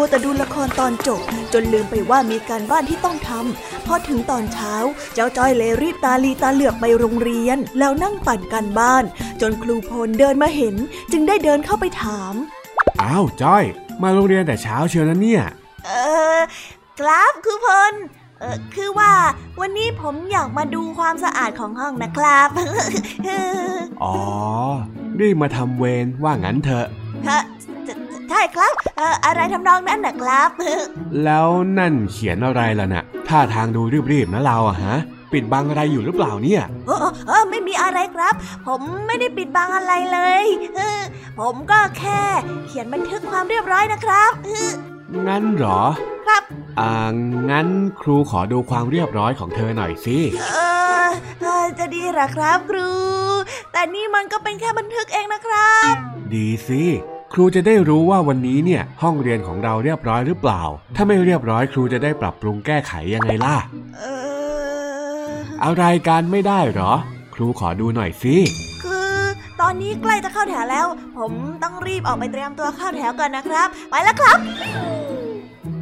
มัวแต่ดูละครตอนจบ จนลืมไปว่ามีการบ้านที่ต้องทำพอถึงตอนเช้า เจ้าจ้อยเลยรีบตาลีตาเหลือกไปโรงเรียน แล้วนั่งปั่นการบ้าน จนครูพลเดินมาเห็น จึงได้เดินเข้าไปถาม อ้าวจ้อย มาโรงเรียนแต่เช้าเชียวนะเนี่ย เออครับครูพลเออคือว่าวันนี้ผมอยากมาดูความสะอาดของห้องนะครับ อ๋อ รีบมาทำเวรว่างั้นเถอะ ใช่ครับเอ่ออะไรทำนองนั้นนะครับ แล้วนั่นเขียนอะไรล่ะนะ่ะท่าทางดูรีบๆนะเราอะฮะ ปิดบังอะไรอยู่หรือเปล่าเนี่ยเออเออไม่มีอะไรครับ ผมไม่ได้ปิดบังอะไรเลยผมก็แค่เขียนบันทึกความเรียบร้อยนะครับงั้นเหรอ ครับ อ่า งั้นครูขอดูความเรียบร้อยของเธอหน่อยสิ เออเออจะดีเหรอครับครู แต่นี่มันก็เป็นแค่บันทึกเองนะครับ ดีสิ ครูจะได้รู้ว่าวันนี้เนี่ยห้องเรียนของเราเรียบร้อยหรือเปล่า ถ้าไม่เรียบร้อยครูจะได้ปรับปรุงแก้ไขยังไงล่ะเอออะไรการไม่ได้เหรอ ครูขอดูหน่อยสิคือตอนนี้ใกล้จะเข้าแถวแล้ว ผมต้องรีบออกไปเตรียมตัวเข้าแถวก่อนนะครับ ไปแล้วครับ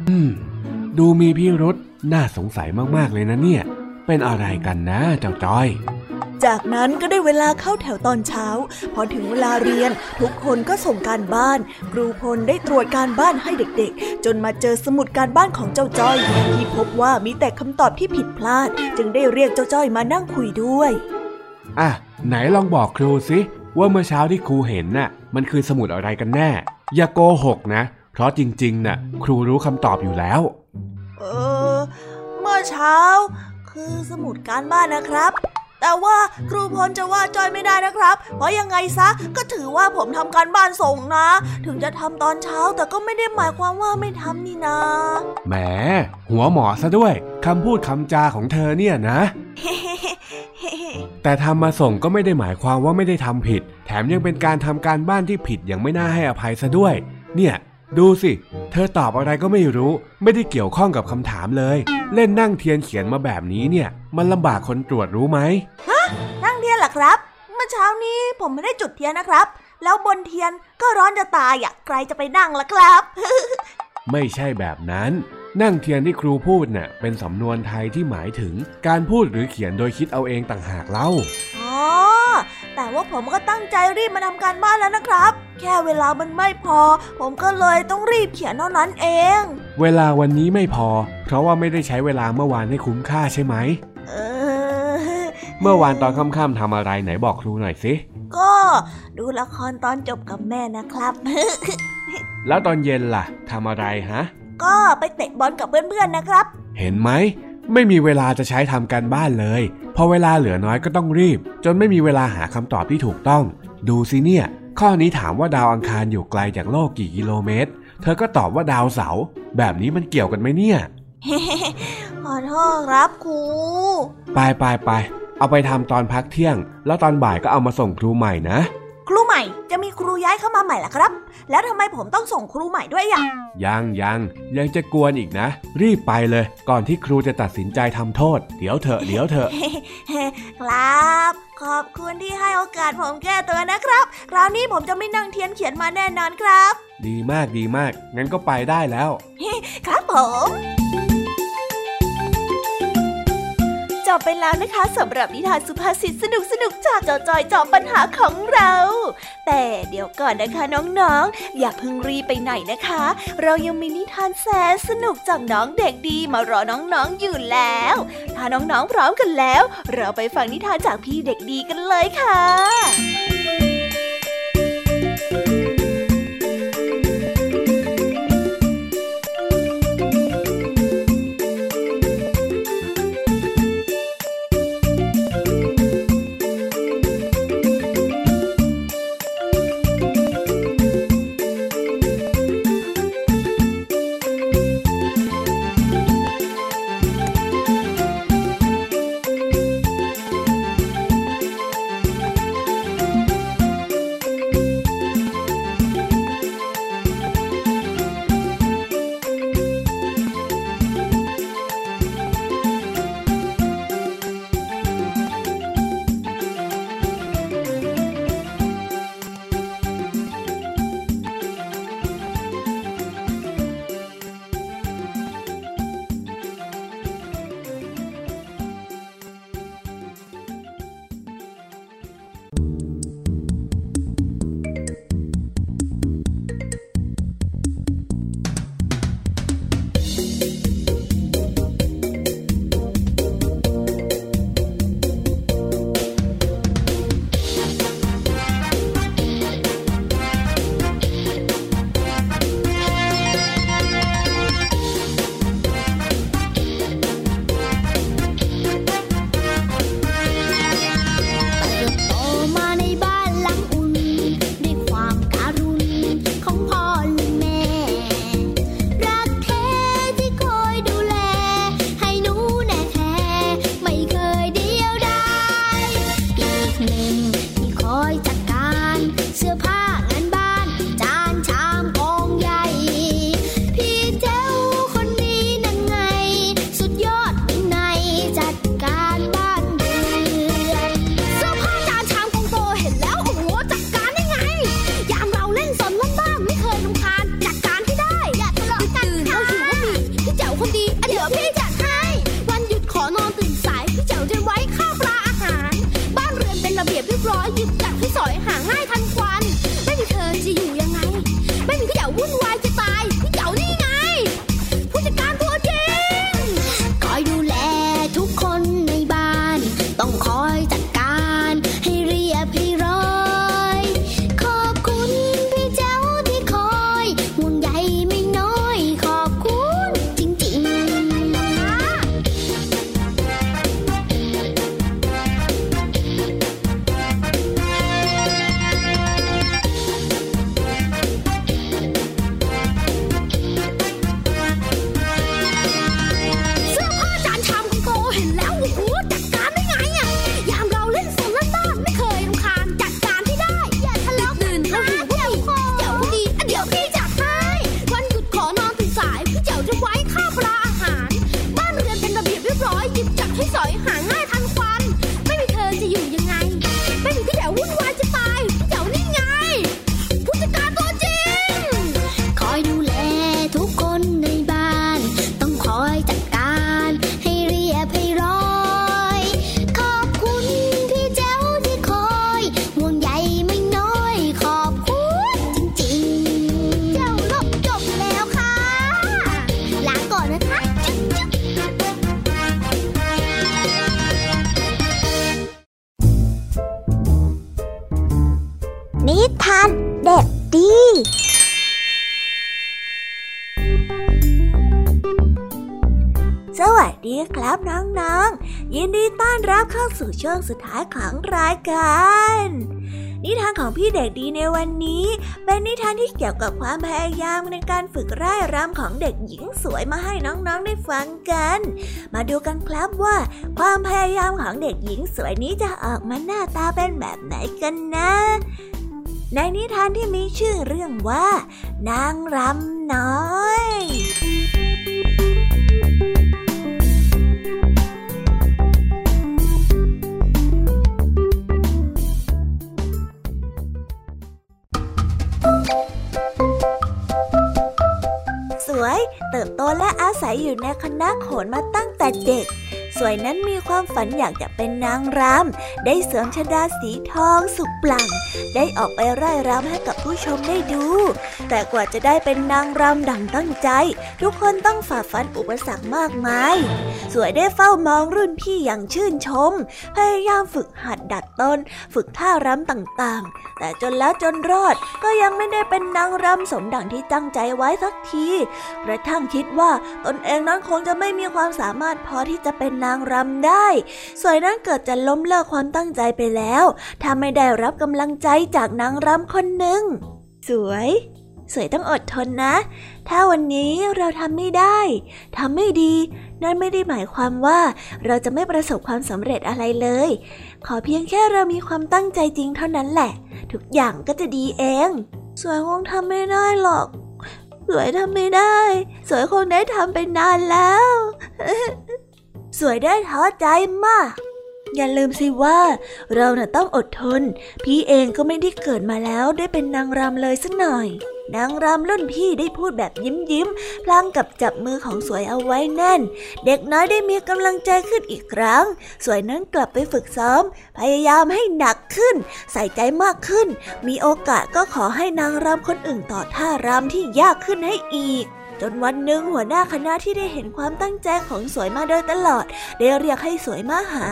อืม ดูมีพิรุษน่าสงสัยมากๆเลยนะเนี่ย เป็นอะไรกันนะเจ้าจ้อย จากนั้นก็ได้เวลาเข้าแถวตอนเช้า พอถึงเวลาเรียน ทุกคนก็ส่งการบ้าน ครูพลได้ตรวจการบ้านให้เด็กๆ จนมาเจอสมุดการบ้านของเจ้าจ้อย ที่พบว่ามีแต่คำตอบที่ผิดพลาด จึงได้เรียกเจ้าจ้อยมานั่งคุยด้วยอะไหนลองบอกครูสิว่าเมื่อเช้าที่ครูเห็นน่ะ มันคือสมุดอะไรกันแน่ อย่าโกหกนะ เพราะจริงๆ น่ะ ครูรู้คำตอบอยู่แล้ว เออ เมื่อเช้า คือสมุดการบ้านนะครับ แต่ว่าครูพลจะว่าจอยไม่ได้นะครับ เพราะยังไงซะก็ถือว่าผมทำการบ้านส่งนะ ถึงจะทำตอนเช้าแต่ก็ไม่ได้หมายความว่าไม่ทำนี่นะ แหม หัวหมอซะด้วยคำพูดคำจาของเธอเนี่ยนะ แต่ทำมาส่งก็ไม่ได้หมายความว่าไม่ได้ทำผิด แถมยังเป็นการทำการบ้านที่ผิดอย่างไม่น่าให้อภัยซะด้วย เนี่ย ดูสิ เธอตอบอะไรก็ไม่รู้ ไม่ได้เกี่ยวข้องกับคำถามเลย เล่นนั่งเทียนเขียนมาแบบนี้เนี่ย มันลำบากคนตรวจรู้ไหมนั่งเทียนเหรอครับ เมื่อเช้านี้ผมไม่ได้จุดเทียนนะครับ แล้วบนเทียนก็ร้อนจะตายอะใครจะไปนั่งล่ะครับ ไม่ใช่แบบนั้น นั่งเทียนที่ครูพูดน่ะเป็นสำนวนไทยที่หมายถึงการพูดหรือเขียนโดยคิดเอาเองต่างหากเล่าอ๋อแต่ว่าผมก็ตั้งใจรีบมาทำการบ้านแล้วนะครับ แค่เวลามันไม่พอ ผมก็เลยต้องรีบเขียนเท่านั้นเอง เวลาวันนี้ไม่พอ เพราะว่าไม่ได้ใช้เวลาเมื่อวานให้คุ้มค่าใช่ไหมเออ เมื่อวานตอนค่ำๆทำอะไรไหนบอกครูหน่อยสิก็ดูละครตอนจบกับแม่นะครับ แล้วตอนเย็นล่ะทำอะไรฮะ ก็ไปเตะบอลกับเพื่อนๆนะครับ เห็นไหม ไม่มีเวลาจะใช้ทำการบ้านเลย พอเวลาเหลือน้อยก็ต้องรีบ จนไม่มีเวลาหาคำตอบที่ถูกต้อง ดูสิเนี่ย ข้อนี้ถามว่าดาวอังคารอยู่ไกลจากโลกกี่กิโลเมตร เธอก็ตอบว่าดาวเสาร์แบบนี้มันเกี่ยวกันไหมเนี่ยขอโทษครับครูไปไปไปเอาไปทำตอนพักเที่ยง แล้วตอนบ่ายก็เอามาส่งครูใหม่นะ ครูใหม่จะมีครูย้ายเข้ามาใหม่ล่ะครับ แล้วทำไมผมต้องส่งครูใหม่ด้วยอะยังยังยังจะกวนอีกนะ รีบไปเลย ก่อนที่ครูจะตัดสินใจทำโทษ เดี๋ยวเถอะเดี๋ยวเถอะครับ ขอบคุณที่ให้โอกาสผมแก้ตัวนะครับ คราวนี้ผมจะไม่นั่งเทียนเขียนมาแน่นอนครับ ดีมากดีมากงั้นก็ไปได้แล้ว ครับผม จบไปแล้วนะคะสำหรับนิทานสุภาษิตสนุกสนุกจากจอจอยจอบปัญหาของเรา แต่เดี๋ยวก่อนนะคะน้องๆอย่าเพิ่งรีบไปไหนนะคะ เรายังมีนิทานแสนสนุกจากน้องเด็กดีมารอน้องๆอยู่แล้ว ถ้าน้องๆพร้อมกันแล้ว เราไปฟังนิทานจากพี่เด็กดีกันเลยค่ะ สู่ช่วงสุดท้ายของรายการ นิทานของพี่เด็กดีในวันนี้ เป็นนิทานที่เกี่ยวกับความพยายามในการฝึกร่ายรำของเด็กหญิงสวยมาให้น้องๆได้ฟังกัน มาดูกันครับว่า ความพยายามของเด็กหญิงสวยนี้จะออกมาหน้าตาเป็นแบบไหนกันนะในนิทานที่มีชื่อเรื่องว่า นางรำน้อย วย เติบโตและอาศัยอยู่ในคณะโขนมาตั้งแต่เด็ก สวยนั้นมีความฝันอยากจะเป็นนางรำได้สวมชดาสีทองสุกปลั่ง ได้ออกไปร่ายรำให้กับผู้ชมได้ดู แต่กว่าจะได้เป็นนางรำดังตั้งใจ ทุกคนต้องฝ่าฟันอุปสรรคมากมาย สวยได้เฝ้ามองรุ่นพี่อย่างชื่นชม พยายามฝึกหัดดัดตน ฝึกท่ารำต่างๆ แต่จนแล้วจนรอดก็ยังไม่ได้เป็นนางรำสมดังที่ตั้งใจไว้สักทีกระทั่งคิดว่าตนเองนั้นคงจะไม่มีความสามารถพอที่จะเป็นนางางรำได้ สวยนั้นเกิดจะล้มเลิกความตั้งใจไปแล้ว ถ้าไม่ได้รับกำลังใจจากนางรำคนหนึ่ง สวย สวยต้องอดทนนะ ถ้าวันนี้เราทำไม่ได้ทำไม่ดี นั่นไม่ได้หมายความว่าเราจะไม่ประสบความสำเร็จอะไรเลย ขอเพียงแค่เรามีความตั้งใจจริงเท่านั้นแหละ ทุกอย่างก็จะดีเอง สวยคงทำไม่ได้หรอกสวยทำไม่ได้ สวยคงได้ทำไปนานแล้ว สวยได้ท้อใจมาก อย่าลืมสิว่า เราน่ะต้องอดทน พี่เองก็ไม่ได้เกิดมาแล้วได้เป็นนางรำเลยสักหน่อย นางรำรุ่นพี่ได้พูดแบบยิ้มยิ้มพลางกับจับมือของสวยเอาไว้แน่น เด็กน้อยได้มีกำลังใจขึ้นอีกครั้ง สวยนั้นกลับไปฝึกซ้อม พยายามให้หนักขึ้น ใส่ใจมากขึ้น มีโอกาสก็ขอให้นางรำคนอื่นต่อท่ารำที่ยากขึ้นให้อีก จนวันหนึ่งหัวหน้าคณะที่ได้เห็นความตั้งใจของสวยมาโดยตลอด ได้เรียกให้สวยมาหา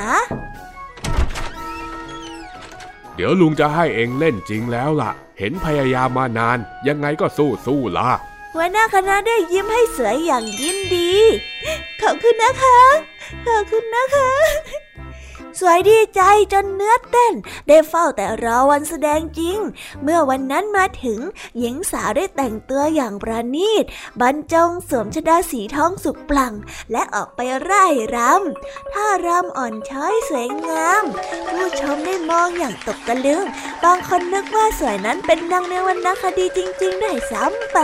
เดี๋ยวลุงจะให้เองเล่นจริงแล้วล่ะ เห็นพยายามมานาน ยังไงก็สู้สู้ๆล่ะ หัวหน้าคณะได้ยิ้มให้สวยอย่างยินดี ขอบคุณนะคะ ขอบคุณนะคะ สวยดีใจจนเนื้อเต้น ได้เฝ้าแต่รอวันแสดงจริง เมื่อวันนั้นมาถึง หญิงสาวได้แต่งตัวอย่างประณีต บรรจงสวมชดาสีทองสุกปลั่งและออกไปไร่รำท่ารำอ่อนช้อยสวยงาม ผู้ชมได้มองอย่างตกตะลึง บางคนนึกว่าสวยนั้นเป็นนางในวรรณคดีจริง ๆ ได้ซ้ำไป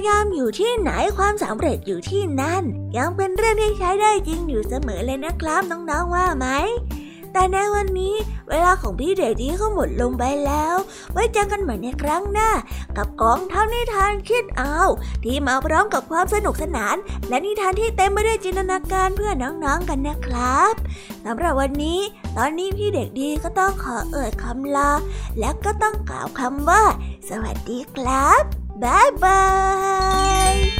ยายามอยู่ที่ไหนความสำเร็จอยู่ที่นั่น ยังเป็นเรื่องที่ใช้ได้จริงอยู่เสมอเลยนะครับน้องๆว่าไหม แต่ในวันนี้เวลาของพี่เด็กดีก็หมดลงไปแล้ว ไว้เจอกันใหม่ในครั้งหน้า กับกองทัพนิทานคิดเอา ที่มาพร้อมกับความสนุกสนาน และนิทานที่เต็มไปด้วยจินตนาการเพื่อน้องๆกันนะครับสำหรับวันนี้ ตอนนี้พี่เด็กดีก็ต้องขอเอ่ยคำลา และก็ต้องกล่าวคำว่า สวัสดีครับ บ๊